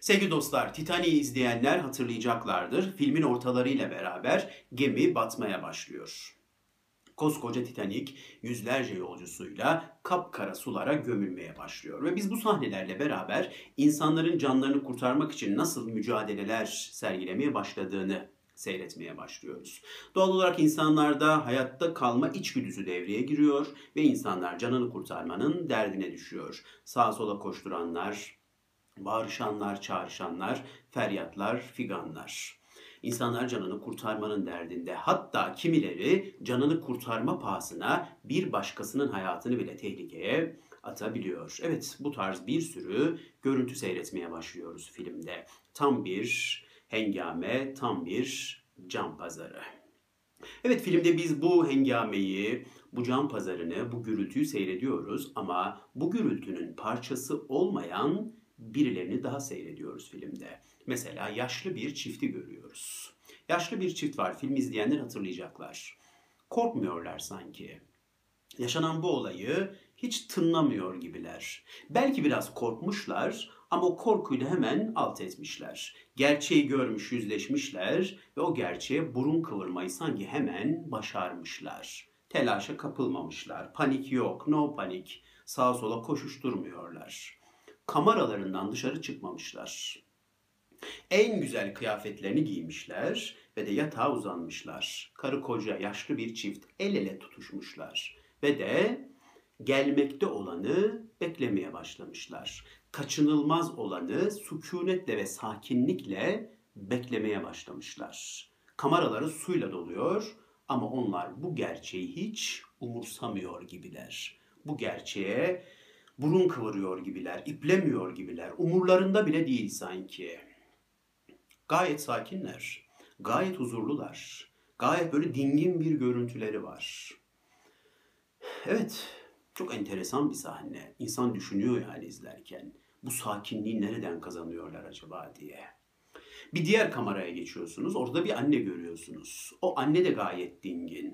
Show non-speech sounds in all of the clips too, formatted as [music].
Sevgili dostlar, Titanic'i izleyenler hatırlayacaklardır. Filmin ortalarıyla beraber gemi batmaya başlıyor. Koskoca Titanic yüzlerce yolcusuyla kapkara sulara gömülmeye başlıyor. Ve biz bu sahnelerle beraber insanların canlarını kurtarmak için nasıl mücadeleler sergilemeye başladığını seyretmeye başlıyoruz. Doğal olarak insanlarda hayatta kalma içgüdüsü devreye giriyor ve insanlar canını kurtarmanın derdine düşüyor. Sağa sola koşturanlar, bağırışanlar, çağrışanlar, feryatlar, figanlar. İnsanlar canını kurtarmanın derdinde. Hatta kimileri canını kurtarma pahasına bir başkasının hayatını bile tehlikeye atabiliyor. Evet bu tarz bir sürü görüntü seyretmeye başlıyoruz filmde. Tam bir hengame, tam bir can pazarı. Evet filmde biz bu hengameyi, bu can pazarını, bu gürültüyü seyrediyoruz ama bu gürültünün parçası olmayan birilerini daha seyrediyoruz filmde. Mesela yaşlı bir çifti görüyoruz. Yaşlı bir çift var, film izleyenler hatırlayacaklar. Korkmuyorlar sanki. Yaşanan bu olayı hiç tınlamıyor gibiler. Belki biraz korkmuşlar ama o korkuyu da hemen alt etmişler. Gerçeği görmüş, yüzleşmişler ve o gerçeğe burun kıvırmayı sanki hemen başarmışlar. Telaşa kapılmamışlar. Panik yok, no panik. Sağa sola koşuşturmuyorlar. Kameralarından dışarı çıkmamışlar. En güzel kıyafetlerini giymişler ve de yatağa uzanmışlar. Karı koca yaşlı bir çift el ele tutuşmuşlar ve de gelmekte olanı beklemeye başlamışlar. Kaçınılmaz olanı sükunetle ve sakinlikle beklemeye başlamışlar. Kameraları suyla doluyor ama onlar bu gerçeği hiç umursamıyor gibiler. Bu gerçeğe burun kıvırıyor gibiler, iplemiyor gibiler. Umurlarında bile değil sanki. Gayet sakinler, gayet huzurlular, gayet böyle dingin bir görüntüleri var. Evet, çok enteresan bir sahne. İnsan düşünüyor yani izlerken. Bu sakinliği nereden kazanıyorlar acaba diye. Bir diğer kameraya geçiyorsunuz. Orada bir anne görüyorsunuz. O anne de gayet dingin.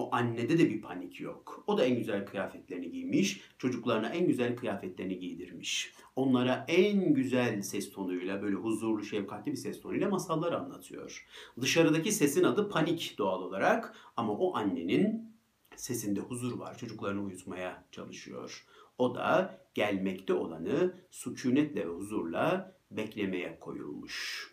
O annede de bir panik yok. O da en güzel kıyafetlerini giymiş. Çocuklarına en güzel kıyafetlerini giydirmiş. Onlara en güzel ses tonuyla böyle huzurlu, şefkatli bir ses tonuyla masallar anlatıyor. Dışarıdaki sesin adı panik doğal olarak ama o annenin sesinde huzur var. Çocuklarını uyutmaya çalışıyor. O da gelmekte olanı sükunetle ve huzurla beklemeye koyulmuş.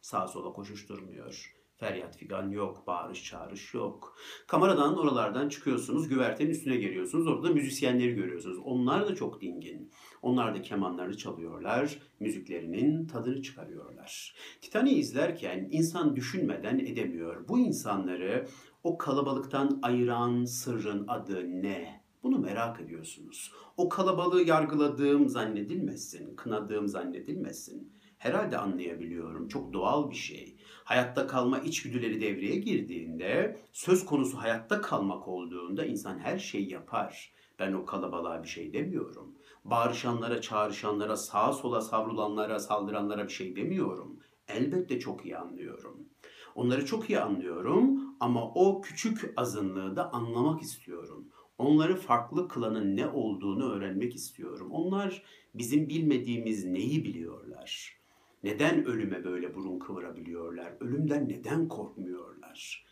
Sağa sola koşuşturmuyor. Feryat figan yok, bağırış çağırış yok. Kameradan oralardan çıkıyorsunuz, güvertenin üstüne geliyorsunuz. Orada müzisyenleri görüyorsunuz. Onlar da çok dingin. Onlar da kemanlarını çalıyorlar, müziklerinin tadını çıkarıyorlar. Titanic'i izlerken insan düşünmeden edemiyor. Bu insanları o kalabalıktan ayıran sırrın adı ne? Bunu merak ediyorsunuz. O kalabalığı yargıladığım zannedilmesin, kınadığım zannedilmesin. Herhalde anlayabiliyorum. Çok doğal bir şey. Hayatta kalma içgüdüleri devreye girdiğinde, söz konusu hayatta kalmak olduğunda insan her şeyi yapar. Ben o kalabalığa bir şey demiyorum. Bağırışanlara, çağrışanlara, sağa sola savrulanlara, saldıranlara bir şey demiyorum. Elbette çok iyi anlıyorum. Onları çok iyi anlıyorum ama o küçük azınlığı da anlamak istiyorum. Onları farklı kılanın ne olduğunu öğrenmek istiyorum. Onlar bizim bilmediğimiz neyi biliyorlar? Neden ölüme böyle burun kıvırabiliyorlar? Ölümden neden korkmuyorlar?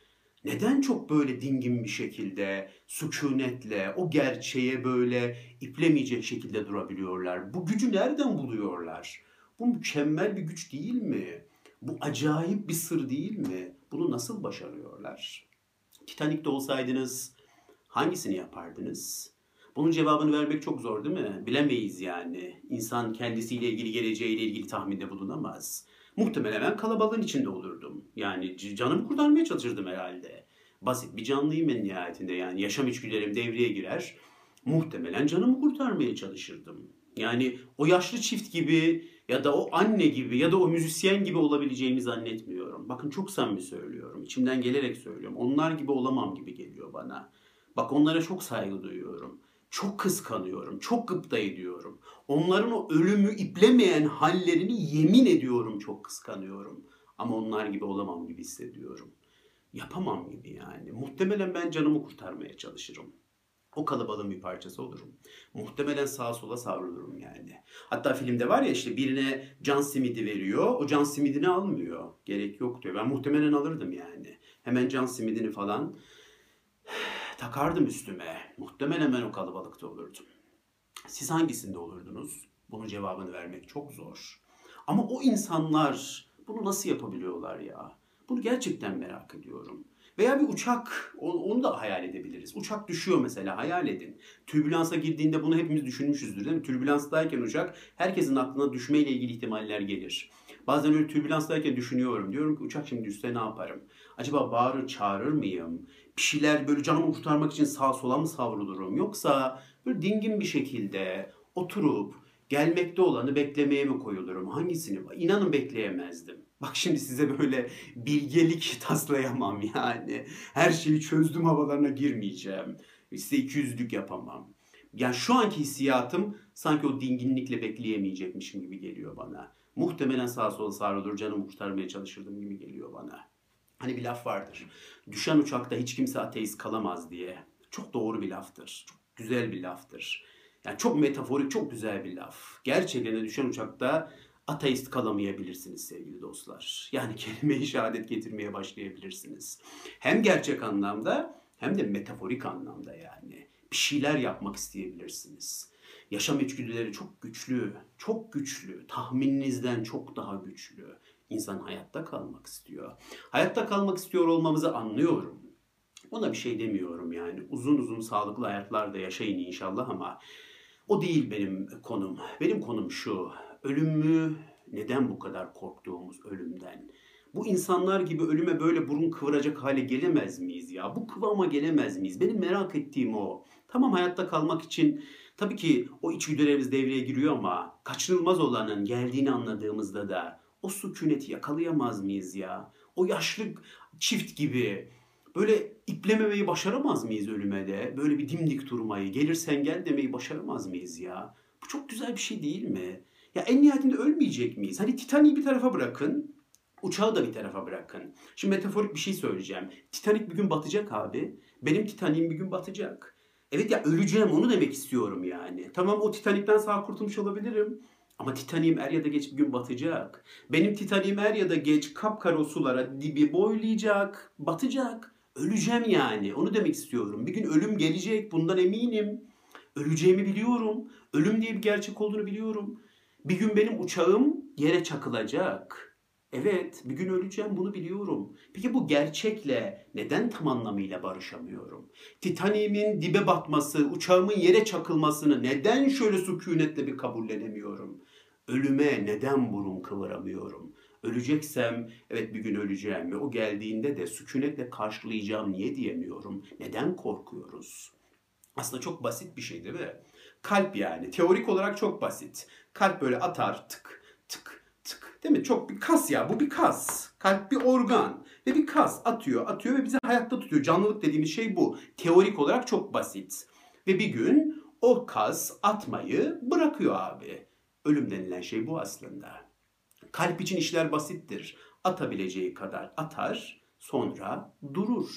Neden çok böyle dingin bir şekilde, sükunetle, o gerçeğe böyle iplemeyecek şekilde durabiliyorlar? Bu gücü nereden buluyorlar? Bu mükemmel bir güç değil mi? Bu acayip bir sır değil mi? Bunu nasıl başarıyorlar? Titanik'te olsaydınız hangisini yapardınız? Bunun cevabını vermek çok zor değil mi? Bilemeyiz yani. İnsan kendisiyle ilgili, geleceğiyle ilgili tahminde bulunamaz. Muhtemelen ben kalabalığın içinde olurdum. Yani canımı kurtarmaya çalışırdım herhalde. Basit bir canlıyım en nihayetinde yani. Yaşam içgüdülerim devreye girer. Muhtemelen canımı kurtarmaya çalışırdım. Yani o yaşlı çift gibi ya da o anne gibi ya da o müzisyen gibi olabileceğimi zannetmiyorum. Bakın çok samimi söylüyorum. İçimden gelerek söylüyorum. Onlar gibi olamam gibi geliyor bana. Bak onlara çok saygı duyuyorum. Çok kıskanıyorum, çok gıpta ediyorum. Onların o ölümü iplemeyen hallerini yemin ediyorum çok kıskanıyorum. Ama onlar gibi olamam gibi hissediyorum. Yapamam gibi yani. Muhtemelen ben canımı kurtarmaya çalışırım. O kalabalığın bir parçası olurum. Muhtemelen sağa sola savrulurum yani. Hatta filmde var ya işte birine can simidi veriyor. O can simidini almıyor. Gerek yok diyor. Ben muhtemelen alırdım yani. Hemen can simidini falan takardım üstüme. Muhtemelen ben o kalabalıkta olurdum. Siz hangisinde olurdunuz? Bunun cevabını vermek çok zor. Ama o insanlar bunu nasıl yapabiliyorlar ya? Bunu gerçekten merak ediyorum. Veya bir uçak, onu da hayal edebiliriz. Uçak düşüyor mesela, hayal edin. Türbülansa girdiğinde bunu hepimiz düşünmüşüzdür değil mi? Türbülanstayken uçak, herkesin aklına düşmeyle ilgili ihtimaller gelir. Bazen öyle türbülanstayken düşünüyorum. Diyorum ki uçak şimdi düşse ne yaparım? Acaba bağırır çağırır mıyım? Bir şeyler böyle canımı kurtarmak için sağa sola mı savrulurum? Yoksa böyle dingin bir şekilde oturup gelmekte olanı beklemeye mi koyulurum? Hangisini? İnanın bekleyemezdim. Bak şimdi size böyle bilgelik [laughs] taslayamam yani. Her şeyi çözdüm havalarına girmeyeceğim. Size 200'lük yapamam. Yani şu anki hissiyatım sanki o dinginlikle bekleyemeyecekmişim gibi geliyor bana. Muhtemelen sağa sola savrulur canımı kurtarmaya çalışırdım gibi geliyor bana. Hani bir laf vardır. Düşen uçakta hiç kimse ateist kalamaz diye. Çok doğru bir laftır. Çok güzel bir laftır. Yani çok metaforik, çok güzel bir laf. Gerçekten de düşen uçakta ateist kalamayabilirsiniz sevgili dostlar. Yani [laughs] kelime-i şehadet getirmeye başlayabilirsiniz. Hem gerçek anlamda hem de metaforik anlamda yani. Bir şeyler yapmak isteyebilirsiniz. Yaşam içgüdüleri çok güçlü, çok güçlü, tahmininizden çok daha güçlü. İnsan hayatta kalmak istiyor. Hayatta kalmak istiyor olmamızı anlıyorum. Ona bir şey demiyorum yani. Uzun uzun sağlıklı hayatlarda yaşayın inşallah ama o değil benim konum. Benim konum şu. Ölüm mü? Neden bu kadar korktuğumuz ölümden? Bu insanlar gibi ölüme böyle burun kıvıracak hale gelemez miyiz ya? Bu kıvama gelemez miyiz? Benim merak ettiğim o. Tamam hayatta kalmak için tabii ki o içgüdülerimiz devreye giriyor ama kaçınılmaz olanın geldiğini anladığımızda da o sükuneti yakalayamaz mıyız ya? O yaşlı çift gibi böyle iplememeyi başaramaz mıyız ölüme de? Böyle bir dimdik durmayı, gelirsen gel demeyi başaramaz mıyız ya? Bu çok güzel bir şey değil mi? Ya en nihayetinde ölmeyecek miyiz? Hani Titanic'i bir tarafa bırakın. Uçağı da bir tarafa bırakın. Şimdi metaforik bir şey söyleyeceğim. Titanic bir gün batacak abi. Benim Titanic'im bir gün batacak. Evet ya öleceğim onu demek istiyorum yani. Tamam o Titanic'ten sağ kurtulmuş olabilirim. Ama Titanic'im er ya da geç bir gün batacak. Benim Titanic'im er ya da geç kapkara sulara dibi boylayacak, batacak. Öleceğim yani. Onu demek istiyorum. Bir gün ölüm gelecek. Bundan eminim. Öleceğimi biliyorum. Ölüm diye bir gerçek olduğunu biliyorum. Bir gün benim uçağım yere çakılacak. Evet, bir gün öleceğim bunu biliyorum. Peki bu gerçekle neden tam anlamıyla barışamıyorum? Titanic'imin dibe batması, uçağımın yere çakılmasını neden şöyle sükunetle bir kabullenemiyorum? Ölüme neden burun kıvıramıyorum? Öleceksem evet bir gün öleceğim ve o geldiğinde de sükunetle karşılayacağım niye diyemiyorum? Neden korkuyoruz? Aslında çok basit bir şey değil mi? Kalp yani. Teorik olarak çok basit. Kalp böyle atar tık tık tık. Değil mi? Çok bir kas ya. Bu bir kas. Kalp bir organ. Ve bir kas atıyor atıyor ve bizi hayatta tutuyor. Canlılık dediğimiz şey bu. Teorik olarak çok basit. Ve bir gün o kas atmayı bırakıyor abi. Ölüm denilen şey bu aslında. Kalp için işler basittir. Atabileceği kadar atar, sonra durur.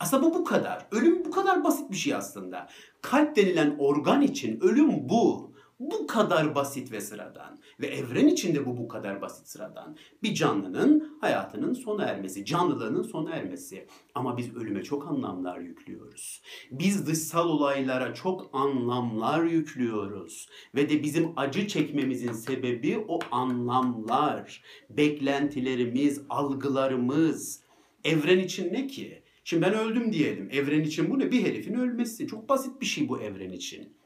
Aslında bu bu kadar. Ölüm bu kadar basit bir şey aslında. Kalp denilen organ için ölüm bu. Bu kadar basit ve sıradan. Ve evren içinde bu bu kadar basit sıradan. Bir canlının hayatının sona ermesi, canlılığının sona ermesi. Ama biz ölüme çok anlamlar yüklüyoruz. Biz dışsal olaylara çok anlamlar yüklüyoruz. Ve de bizim acı çekmemizin sebebi o anlamlar, beklentilerimiz, algılarımız. Evren için ne ki? Şimdi ben öldüm diyelim. Evren için bu ne? Bir herifin ölmesi. Çok basit bir şey bu evren için.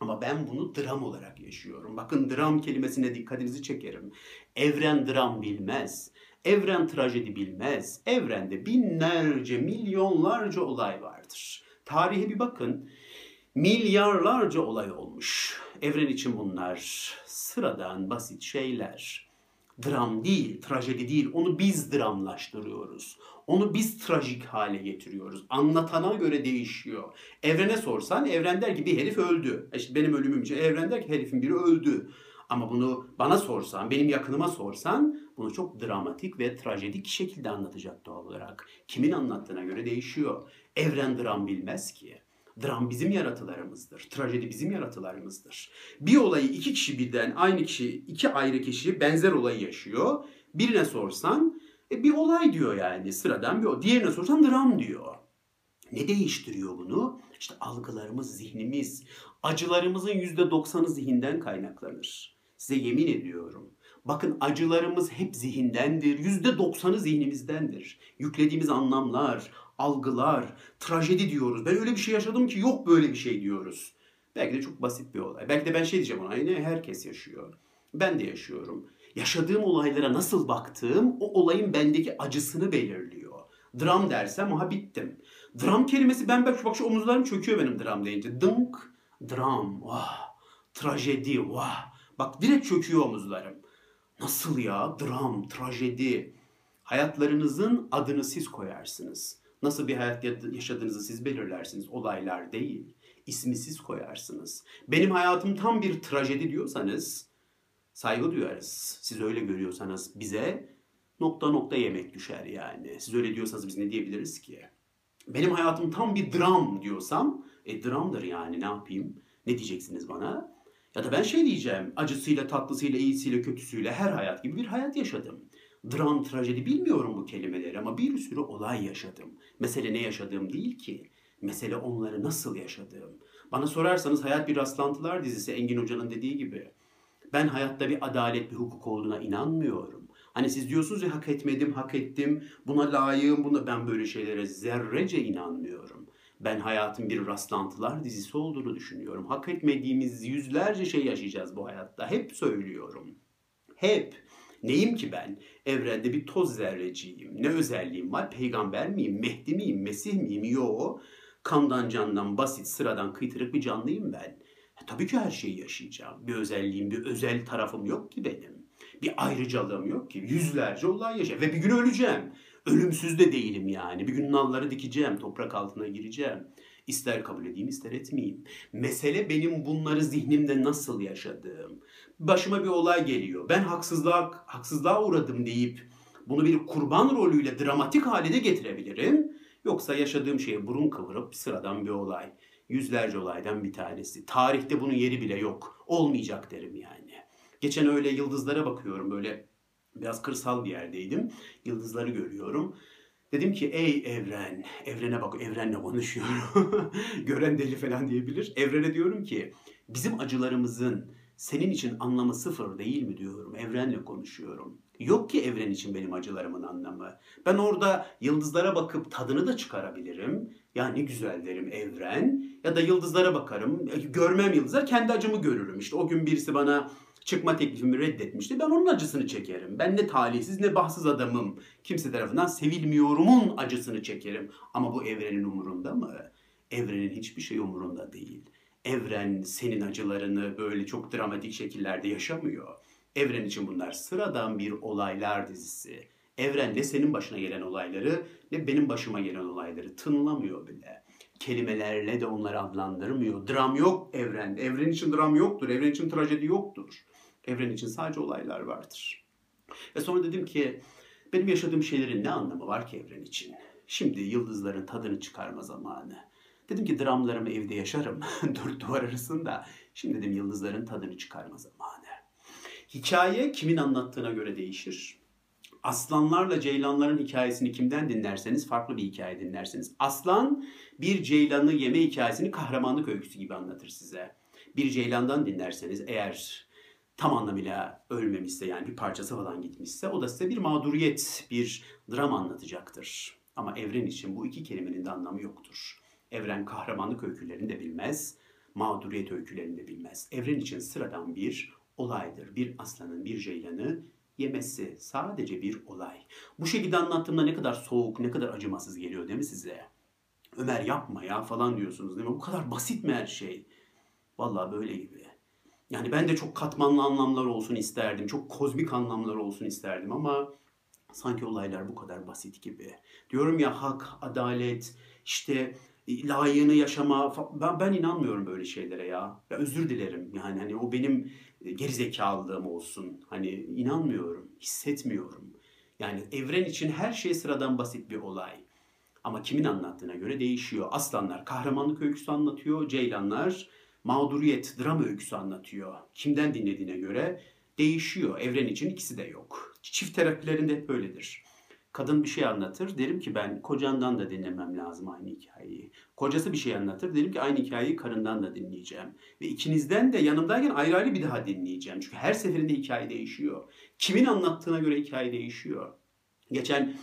Ama ben bunu dram olarak yaşıyorum. Bakın dram kelimesine dikkatinizi çekerim. Evren dram bilmez. Evren trajedi bilmez. Evrende binlerce, milyonlarca olay vardır. Tarihe bir bakın. Milyarlarca olay olmuş. Evren için bunlar sıradan basit şeyler dram değil, trajedi değil. Onu biz dramlaştırıyoruz. Onu biz trajik hale getiriyoruz. Anlatana göre değişiyor. Evrene sorsan evren der ki bir herif öldü. E işte benim ölümüm için evren der ki herifin biri öldü. Ama bunu bana sorsan, benim yakınıma sorsan bunu çok dramatik ve trajedik şekilde anlatacak doğal olarak. Kimin anlattığına göre değişiyor. Evren dram bilmez ki. Dram bizim yaratılarımızdır. Trajedi bizim yaratılarımızdır. Bir olayı iki kişi birden aynı kişi, iki ayrı kişi benzer olayı yaşıyor. Birine sorsan e, bir olay diyor yani sıradan bir o. Diğerine sorsan dram diyor. Ne değiştiriyor bunu? İşte algılarımız, zihnimiz, acılarımızın yüzde doksanı zihinden kaynaklanır. Size yemin ediyorum. Bakın acılarımız hep zihindendir. Yüzde doksanı zihnimizdendir. Yüklediğimiz anlamlar, algılar, trajedi diyoruz. Ben öyle bir şey yaşadım ki yok böyle bir şey diyoruz. Belki de çok basit bir olay. Belki de ben şey diyeceğim ona. Yine herkes yaşıyor. Ben de yaşıyorum. Yaşadığım olaylara nasıl baktığım o olayın bendeki acısını belirliyor. Dram dersem ha bittim. Dram kelimesi ben bak, bak şu omuzlarım çöküyor benim dram deyince. Dınk, dram, vah, trajedi, vah. Bak direkt çöküyor omuzlarım. Nasıl ya? Dram, trajedi. Hayatlarınızın adını siz koyarsınız. Nasıl bir hayat yaşadığınızı siz belirlersiniz. Olaylar değil. İsmi siz koyarsınız. Benim hayatım tam bir trajedi diyorsanız saygı duyarız. Siz öyle görüyorsanız bize nokta nokta yemek düşer yani. Siz öyle diyorsanız biz ne diyebiliriz ki? Benim hayatım tam bir dram diyorsam, e dramdır yani ne yapayım? Ne diyeceksiniz bana? Ya da ben şey diyeceğim, acısıyla, tatlısıyla, iyisiyle, kötüsüyle her hayat gibi bir hayat yaşadım. Dram, trajedi bilmiyorum bu kelimeleri ama bir sürü olay yaşadım. Mesele ne yaşadığım değil ki. Mesele onları nasıl yaşadığım. Bana sorarsanız Hayat Bir Rastlantılar dizisi Engin Hoca'nın dediği gibi. Ben hayatta bir adalet, bir hukuk olduğuna inanmıyorum. Hani siz diyorsunuz ya hak etmedim, hak ettim, buna layığım, buna ben böyle şeylere zerrece inanmıyorum. Ben hayatın bir rastlantılar dizisi olduğunu düşünüyorum. Hak etmediğimiz yüzlerce şey yaşayacağız bu hayatta. Hep söylüyorum. Hep. Neyim ki ben? Evrende bir toz zerreciyim. Ne özelliğim var? Peygamber miyim? Mehdi miyim? Mesih miyim? Yo. Kandan candan basit, sıradan kıytırık bir canlıyım ben. E, tabii ki her şeyi yaşayacağım. Bir özelliğim, bir özel tarafım yok ki benim. Bir ayrıcalığım yok ki. Yüzlerce olay yaşayacağım. Ve bir gün öleceğim. Ölümsüz de değilim yani. Bir gün nalları dikeceğim, toprak altına gireceğim. İster kabul edeyim, ister etmeyeyim. Mesele benim bunları zihnimde nasıl yaşadığım. Başıma bir olay geliyor. Ben haksızlığa, haksızlığa uğradım deyip bunu bir kurban rolüyle dramatik hale de getirebilirim. Yoksa yaşadığım şeye burun kıvırıp sıradan bir olay. Yüzlerce olaydan bir tanesi. Tarihte bunun yeri bile yok. Olmayacak derim yani. Geçen öyle yıldızlara bakıyorum böyle biraz kırsal bir yerdeydim. Yıldızları görüyorum. Dedim ki ey evren, evrene bak, evrenle konuşuyorum. [laughs] Gören deli falan diyebilir. Evrene diyorum ki bizim acılarımızın senin için anlamı sıfır değil mi diyorum. Evrenle konuşuyorum. Yok ki evren için benim acılarımın anlamı. Ben orada yıldızlara bakıp tadını da çıkarabilirim. Yani güzel derim evren. Ya da yıldızlara bakarım. Görmem yıldızlar kendi acımı görürüm. İşte o gün birisi bana çıkma teklifimi reddetmişti. Ben onun acısını çekerim. Ben ne talihsiz ne bahtsız adamım. Kimse tarafından sevilmiyorumun acısını çekerim. Ama bu evrenin umurunda mı? Evrenin hiçbir şey umurunda değil. Evren senin acılarını böyle çok dramatik şekillerde yaşamıyor. Evren için bunlar sıradan bir olaylar dizisi. Evren ne senin başına gelen olayları ne benim başıma gelen olayları tınlamıyor bile. Kelimelerle de onları adlandırmıyor. Dram yok evrende. Evren için dram yoktur. Evren için trajedi yoktur. Evren için sadece olaylar vardır. Ve sonra dedim ki benim yaşadığım şeylerin ne anlamı var ki evren için? Şimdi yıldızların tadını çıkarma zamanı. Dedim ki dramlarımı evde yaşarım [laughs] dört duvar arasında. Şimdi dedim yıldızların tadını çıkarma zamanı. Hikaye kimin anlattığına göre değişir. Aslanlarla ceylanların hikayesini kimden dinlerseniz farklı bir hikaye dinlersiniz. Aslan bir ceylanı yeme hikayesini kahramanlık öyküsü gibi anlatır size. Bir ceylandan dinlerseniz eğer tam anlamıyla ölmemişse yani bir parçası falan gitmişse o da size bir mağduriyet, bir dram anlatacaktır. Ama evren için bu iki kelimenin de anlamı yoktur. Evren kahramanlık öykülerini de bilmez, mağduriyet öykülerini de bilmez. Evren için sıradan bir olaydır. Bir aslanın bir ceylanı yemesi sadece bir olay. Bu şekilde anlattığımda ne kadar soğuk, ne kadar acımasız geliyor değil mi size? Ömer yapma ya falan diyorsunuz değil mi? Bu kadar basit mi her şey? Vallahi böyle gibi. Yani ben de çok katmanlı anlamlar olsun isterdim. Çok kozmik anlamlar olsun isterdim ama sanki olaylar bu kadar basit gibi. Diyorum ya hak, adalet, işte layığını yaşama ben ben inanmıyorum böyle şeylere ya. ya özür dilerim yani hani o benim e, gerizekalılığım olsun. Hani inanmıyorum, hissetmiyorum. Yani evren için her şey sıradan basit bir olay. Ama kimin anlattığına göre değişiyor. Aslanlar kahramanlık öyküsü anlatıyor, ceylanlar mağduriyet, drama öyküsü anlatıyor. Kimden dinlediğine göre değişiyor. Evren için ikisi de yok. Çift terapilerinde hep böyledir. Kadın bir şey anlatır. Derim ki ben kocandan da dinlemem lazım aynı hikayeyi. Kocası bir şey anlatır. Derim ki aynı hikayeyi karından da dinleyeceğim. Ve ikinizden de yanımdayken ayrı ayrı bir daha dinleyeceğim. Çünkü her seferinde hikaye değişiyor. Kimin anlattığına göre hikaye değişiyor. Geçen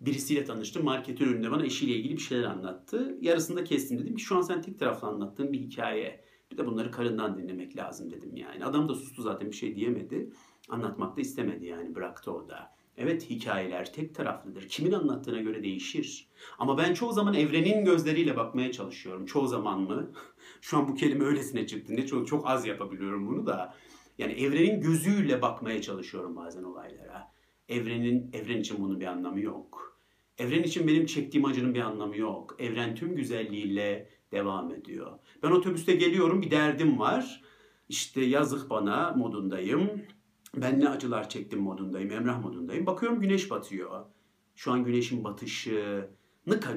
birisiyle tanıştım. Marketin önünde bana eşiyle ilgili bir şeyler anlattı. Yarısında kestim dedim ki şu an sen tek taraflı anlattığın bir hikaye. Bir de bunları karından dinlemek lazım dedim yani. Adam da sustu zaten bir şey diyemedi. Anlatmak da istemedi yani bıraktı o da. Evet hikayeler tek taraflıdır. Kimin anlattığına göre değişir. Ama ben çoğu zaman evrenin gözleriyle bakmaya çalışıyorum. Çoğu zaman mı? [laughs] Şu an bu kelime öylesine çıktı. Ne çok, çok az yapabiliyorum bunu da. Yani evrenin gözüyle bakmaya çalışıyorum bazen olaylara. Evrenin evren için bunun bir anlamı yok. Evren için benim çektiğim acının bir anlamı yok. Evren tüm güzelliğiyle devam ediyor. Ben otobüste geliyorum bir derdim var. İşte yazık bana modundayım. Ben ne acılar çektim modundayım, emrah modundayım. Bakıyorum güneş batıyor. Şu an güneşin batışını,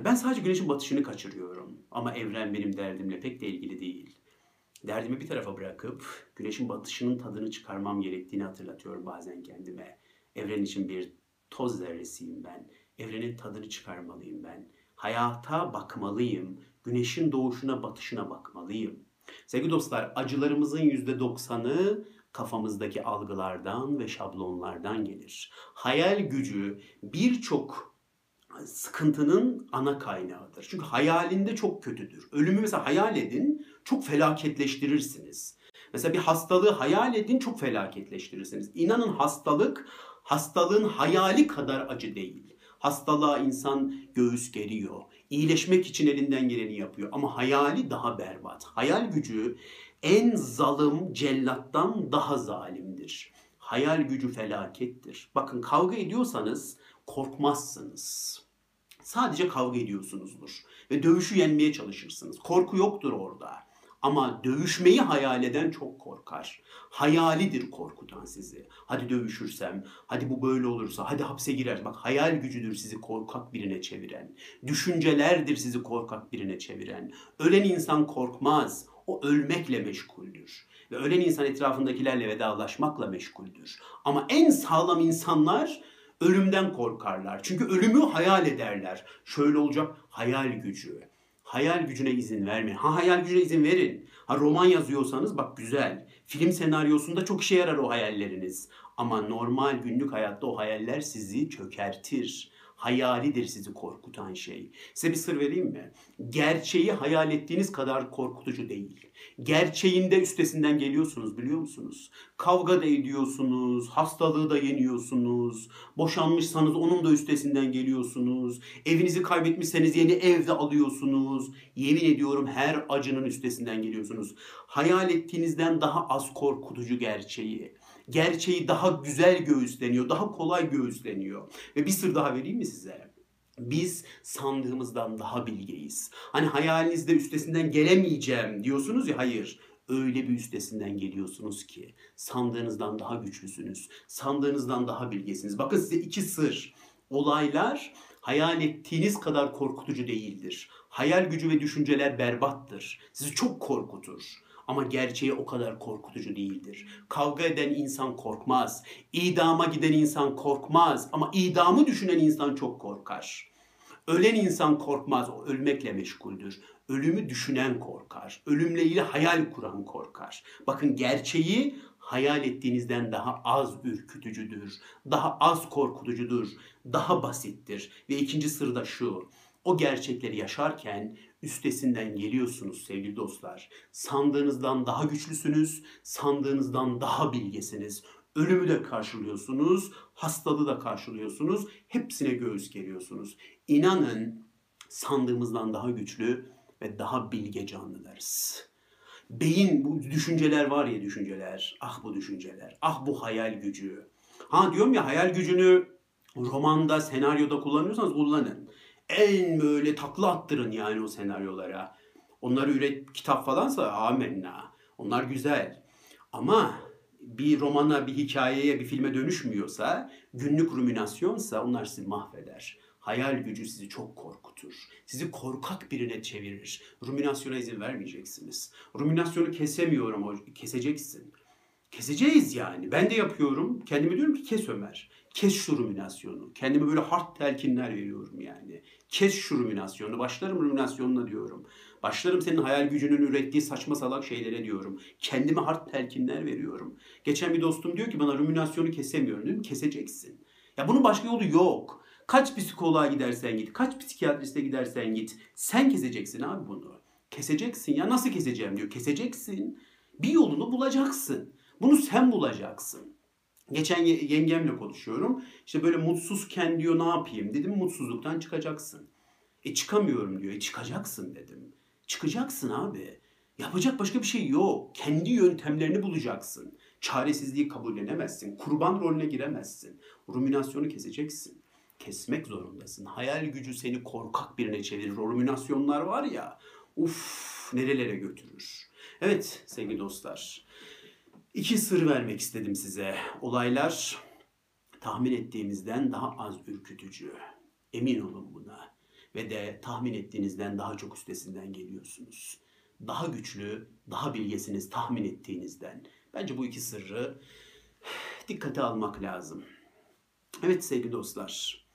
ben sadece güneşin batışını kaçırıyorum. Ama evren benim derdimle pek de ilgili değil. Derdimi bir tarafa bırakıp güneşin batışının tadını çıkarmam gerektiğini hatırlatıyorum bazen kendime. Evren için bir toz zerresiyim ben. Evrenin tadını çıkarmalıyım ben. Hayata bakmalıyım. Güneşin doğuşuna batışına bakmalıyım. Sevgili dostlar acılarımızın %90'ı kafamızdaki algılardan ve şablonlardan gelir. Hayal gücü birçok sıkıntının ana kaynağıdır. Çünkü hayalinde çok kötüdür. Ölümü mesela hayal edin, çok felaketleştirirsiniz. Mesela bir hastalığı hayal edin, çok felaketleştirirsiniz. İnanın hastalık, hastalığın hayali kadar acı değil. Hastalığa insan göğüs geriyor. İyileşmek için elinden geleni yapıyor. Ama hayali daha berbat. Hayal gücü en zalim cellattan daha zalimdir. Hayal gücü felakettir. Bakın kavga ediyorsanız korkmazsınız. Sadece kavga ediyorsunuzdur. Ve dövüşü yenmeye çalışırsınız. Korku yoktur orada. Ama dövüşmeyi hayal eden çok korkar. Hayalidir korkutan sizi. Hadi dövüşürsem, hadi bu böyle olursa, hadi hapse girer. Bak hayal gücüdür sizi korkak birine çeviren. Düşüncelerdir sizi korkak birine çeviren. Ölen insan korkmaz. O ölmekle meşguldür. Ve ölen insan etrafındakilerle vedalaşmakla meşguldür. Ama en sağlam insanlar ölümden korkarlar. Çünkü ölümü hayal ederler. Şöyle olacak hayal gücü. Hayal gücüne izin vermeyin. Ha hayal gücüne izin verin. Ha roman yazıyorsanız bak güzel. Film senaryosunda çok işe yarar o hayalleriniz. Ama normal günlük hayatta o hayaller sizi çökertir hayalidir sizi korkutan şey. Size bir sır vereyim mi? Gerçeği hayal ettiğiniz kadar korkutucu değil. Gerçeğinde üstesinden geliyorsunuz biliyor musunuz? Kavga da ediyorsunuz, hastalığı da yeniyorsunuz. Boşanmışsanız onun da üstesinden geliyorsunuz. Evinizi kaybetmişseniz yeni evde alıyorsunuz. Yemin ediyorum her acının üstesinden geliyorsunuz. Hayal ettiğinizden daha az korkutucu gerçeği gerçeği daha güzel göğüsleniyor, daha kolay göğüsleniyor. Ve bir sır daha vereyim mi size? Biz sandığımızdan daha bilgeyiz. Hani hayalinizde üstesinden gelemeyeceğim diyorsunuz ya hayır. Öyle bir üstesinden geliyorsunuz ki sandığınızdan daha güçlüsünüz. Sandığınızdan daha bilgesiniz. Bakın size iki sır. Olaylar hayal ettiğiniz kadar korkutucu değildir. Hayal gücü ve düşünceler berbattır. Sizi çok korkutur. Ama gerçeği o kadar korkutucu değildir. Kavga eden insan korkmaz. İdama giden insan korkmaz. Ama idamı düşünen insan çok korkar. Ölen insan korkmaz. O ölmekle meşguldür. Ölümü düşünen korkar. Ölümle ilgili hayal kuran korkar. Bakın gerçeği hayal ettiğinizden daha az ürkütücüdür. Daha az korkutucudur. Daha basittir. Ve ikinci sır da şu. O gerçekleri yaşarken üstesinden geliyorsunuz sevgili dostlar. Sandığınızdan daha güçlüsünüz, sandığınızdan daha bilgesiniz. Ölümü de karşılıyorsunuz, hastalığı da karşılıyorsunuz. Hepsine göğüs geriyorsunuz. İnanın sandığımızdan daha güçlü ve daha bilge canlılarız. Beyin bu düşünceler var ya düşünceler. Ah bu düşünceler. Ah bu hayal gücü. Ha diyorum ya hayal gücünü romanda, senaryoda kullanıyorsanız kullanın en böyle takla attırın yani o senaryolara. Onları üret kitap falansa amenna. Onlar güzel. Ama bir romana, bir hikayeye, bir filme dönüşmüyorsa, günlük ruminasyonsa onlar sizi mahveder. Hayal gücü sizi çok korkutur. Sizi korkak birine çevirir. Ruminasyona izin vermeyeceksiniz. Ruminasyonu kesemiyorum, keseceksin. Keseceğiz yani. Ben de yapıyorum. Kendime diyorum ki kes Ömer. Kes şu ruminasyonu. Kendime böyle hard telkinler veriyorum yani. Kes şu ruminasyonu. Başlarım ruminasyonuna diyorum. Başlarım senin hayal gücünün ürettiği saçma salak şeylere diyorum. Kendime hard telkinler veriyorum. Geçen bir dostum diyor ki bana ruminasyonu kesemiyorum. Dedim keseceksin. Ya bunun başka yolu yok. Kaç psikoloğa gidersen git, kaç psikiyatriste gidersen git. Sen keseceksin abi bunu. Keseceksin ya nasıl keseceğim diyor. Keseceksin. Bir yolunu bulacaksın. Bunu sen bulacaksın. Geçen yengemle konuşuyorum. İşte böyle mutsuzken diyor ne yapayım dedim. Mutsuzluktan çıkacaksın. E çıkamıyorum diyor. E çıkacaksın dedim. Çıkacaksın abi. Yapacak başka bir şey yok. Kendi yöntemlerini bulacaksın. Çaresizliği kabullenemezsin. Kurban rolüne giremezsin. Ruminasyonu keseceksin. Kesmek zorundasın. Hayal gücü seni korkak birine çevirir. Ruminasyonlar var ya. Uf nerelere götürür. Evet sevgili dostlar. İki sır vermek istedim size. Olaylar tahmin ettiğimizden daha az ürkütücü. Emin olun buna. Ve de tahmin ettiğinizden daha çok üstesinden geliyorsunuz. Daha güçlü, daha bilgesiniz tahmin ettiğinizden. Bence bu iki sırrı dikkate almak lazım. Evet sevgili dostlar.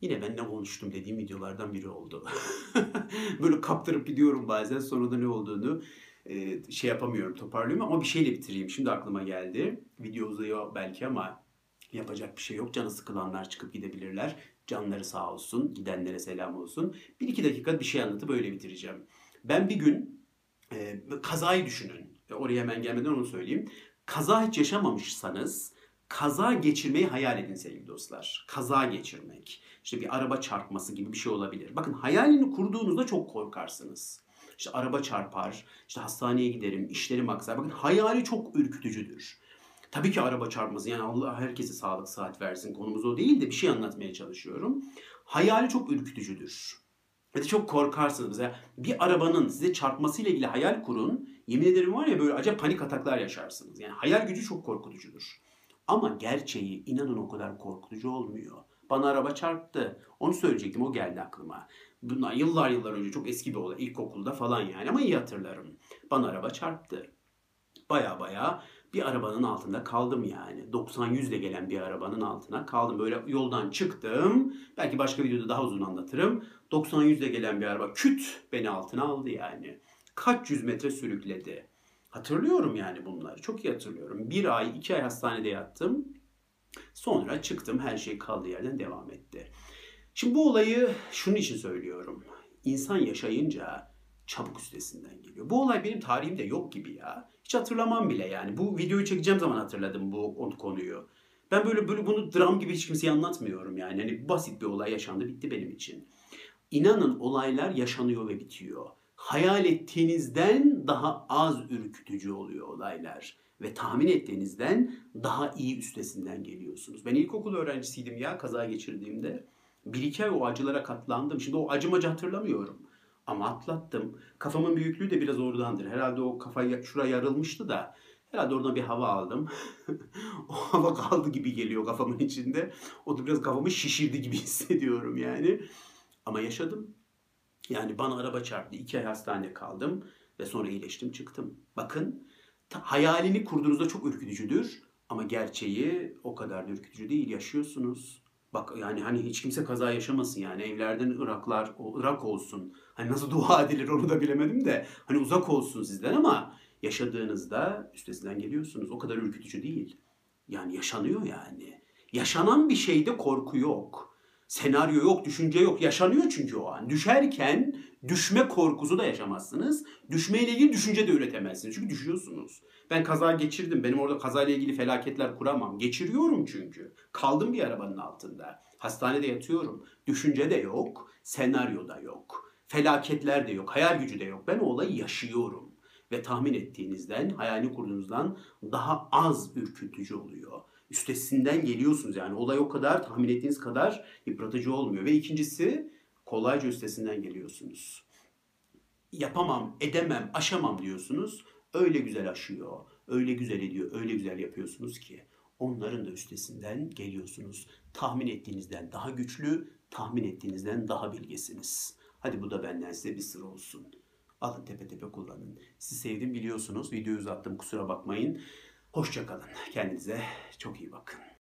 Yine ben ne konuştum dediğim videolardan biri oldu. [laughs] Böyle kaptırıp gidiyorum bazen sonra da ne olduğunu e, şey yapamıyorum, toparlıyorum ama bir şeyle bitireyim. Şimdi aklıma geldi. Video uzuyor belki ama yapacak bir şey yok. Canı sıkılanlar çıkıp gidebilirler. Canları sağ olsun. Gidenlere selam olsun. Bir iki dakika bir şey anlatıp öyle bitireceğim. Ben bir gün e, kazayı düşünün. Oraya hemen gelmeden onu söyleyeyim. Kaza hiç yaşamamışsanız kaza geçirmeyi hayal edin sevgili dostlar. Kaza geçirmek. İşte bir araba çarpması gibi bir şey olabilir. Bakın hayalini kurduğunuzda çok korkarsınız. İşte araba çarpar, işte hastaneye giderim, işlerim aksar. Bakın hayali çok ürkütücüdür. Tabii ki araba çarpması yani Allah herkese sağlık saat versin konumuz o değil de bir şey anlatmaya çalışıyorum. Hayali çok ürkütücüdür. Da çok korkarsınız. Mesela bir arabanın size çarpmasıyla ilgili hayal kurun. Yemin ederim var ya böyle acayip panik ataklar yaşarsınız. Yani hayal gücü çok korkutucudur. Ama gerçeği inanın o kadar korkutucu olmuyor. Bana araba çarptı. Onu söyleyecektim o geldi aklıma. Bunlar yıllar yıllar önce çok eski bir olay. ilkokulda falan yani ama iyi hatırlarım. Bana araba çarptı. Baya baya bir arabanın altında kaldım yani. 90-100 ile gelen bir arabanın altına kaldım. Böyle yoldan çıktım. Belki başka videoda daha uzun anlatırım. 90-100 ile gelen bir araba küt beni altına aldı yani. Kaç yüz metre sürükledi. Hatırlıyorum yani bunları. Çok iyi hatırlıyorum. Bir ay, iki ay hastanede yattım. Sonra çıktım. Her şey kaldığı yerden devam etti. Şimdi bu olayı şunun için söylüyorum. İnsan yaşayınca çabuk üstesinden geliyor. Bu olay benim tarihimde yok gibi ya. Hiç hatırlamam bile yani. Bu videoyu çekeceğim zaman hatırladım bu konuyu. Ben böyle böyle bunu dram gibi hiç kimseye anlatmıyorum yani. Hani basit bir olay yaşandı bitti benim için. İnanın olaylar yaşanıyor ve bitiyor. Hayal ettiğinizden daha az ürkütücü oluyor olaylar ve tahmin ettiğinizden daha iyi üstesinden geliyorsunuz. Ben ilkokul öğrencisiydim ya kaza geçirdiğimde. Bir iki ay o acılara katlandım. Şimdi o acımacı hatırlamıyorum. Ama atlattım. Kafamın büyüklüğü de biraz oradandır. Herhalde o kafa şuraya yarılmıştı da. Herhalde oradan bir hava aldım. [laughs] o hava kaldı gibi geliyor kafamın içinde. O da biraz kafamı şişirdi gibi [laughs] hissediyorum yani. Ama yaşadım. Yani bana araba çarptı. iki ay hastanede kaldım. Ve sonra iyileştim çıktım. Bakın hayalini kurduğunuzda çok ürkütücüdür. Ama gerçeği o kadar da ürkütücü değil. Yaşıyorsunuz. Bak yani hani hiç kimse kaza yaşamasın yani evlerden Iraklar, o Irak olsun. Hani nasıl dua [laughs] edilir onu da bilemedim de. Hani uzak olsun sizden ama yaşadığınızda üstesinden geliyorsunuz. O kadar ürkütücü değil. Yani yaşanıyor yani. Yaşanan bir şeyde korku yok. Senaryo yok, düşünce yok. Yaşanıyor çünkü o an. Düşerken düşme korkusu da yaşamazsınız. Düşmeyle ilgili düşünce de üretemezsiniz. Çünkü düşüyorsunuz. Ben kaza geçirdim. Benim orada kazayla ilgili felaketler kuramam. Geçiriyorum çünkü. Kaldım bir arabanın altında. Hastanede yatıyorum. Düşünce de yok, senaryo da yok. Felaketler de yok, hayal gücü de yok. Ben o olayı yaşıyorum. Ve tahmin ettiğinizden, hayalini kurduğunuzdan daha az ürkütücü oluyor. Üstesinden geliyorsunuz yani. Olay o kadar tahmin ettiğiniz kadar yıpratıcı olmuyor. Ve ikincisi kolayca üstesinden geliyorsunuz. Yapamam, edemem, aşamam diyorsunuz. Öyle güzel aşıyor, öyle güzel ediyor, öyle güzel yapıyorsunuz ki onların da üstesinden geliyorsunuz. Tahmin ettiğinizden daha güçlü, tahmin ettiğinizden daha bilgesiniz. Hadi bu da benden size bir sır olsun. Alın tepe tepe kullanın. Sizi sevdim biliyorsunuz. Videoyu uzattım kusura bakmayın. Hoşçakalın. Kendinize çok iyi bakın.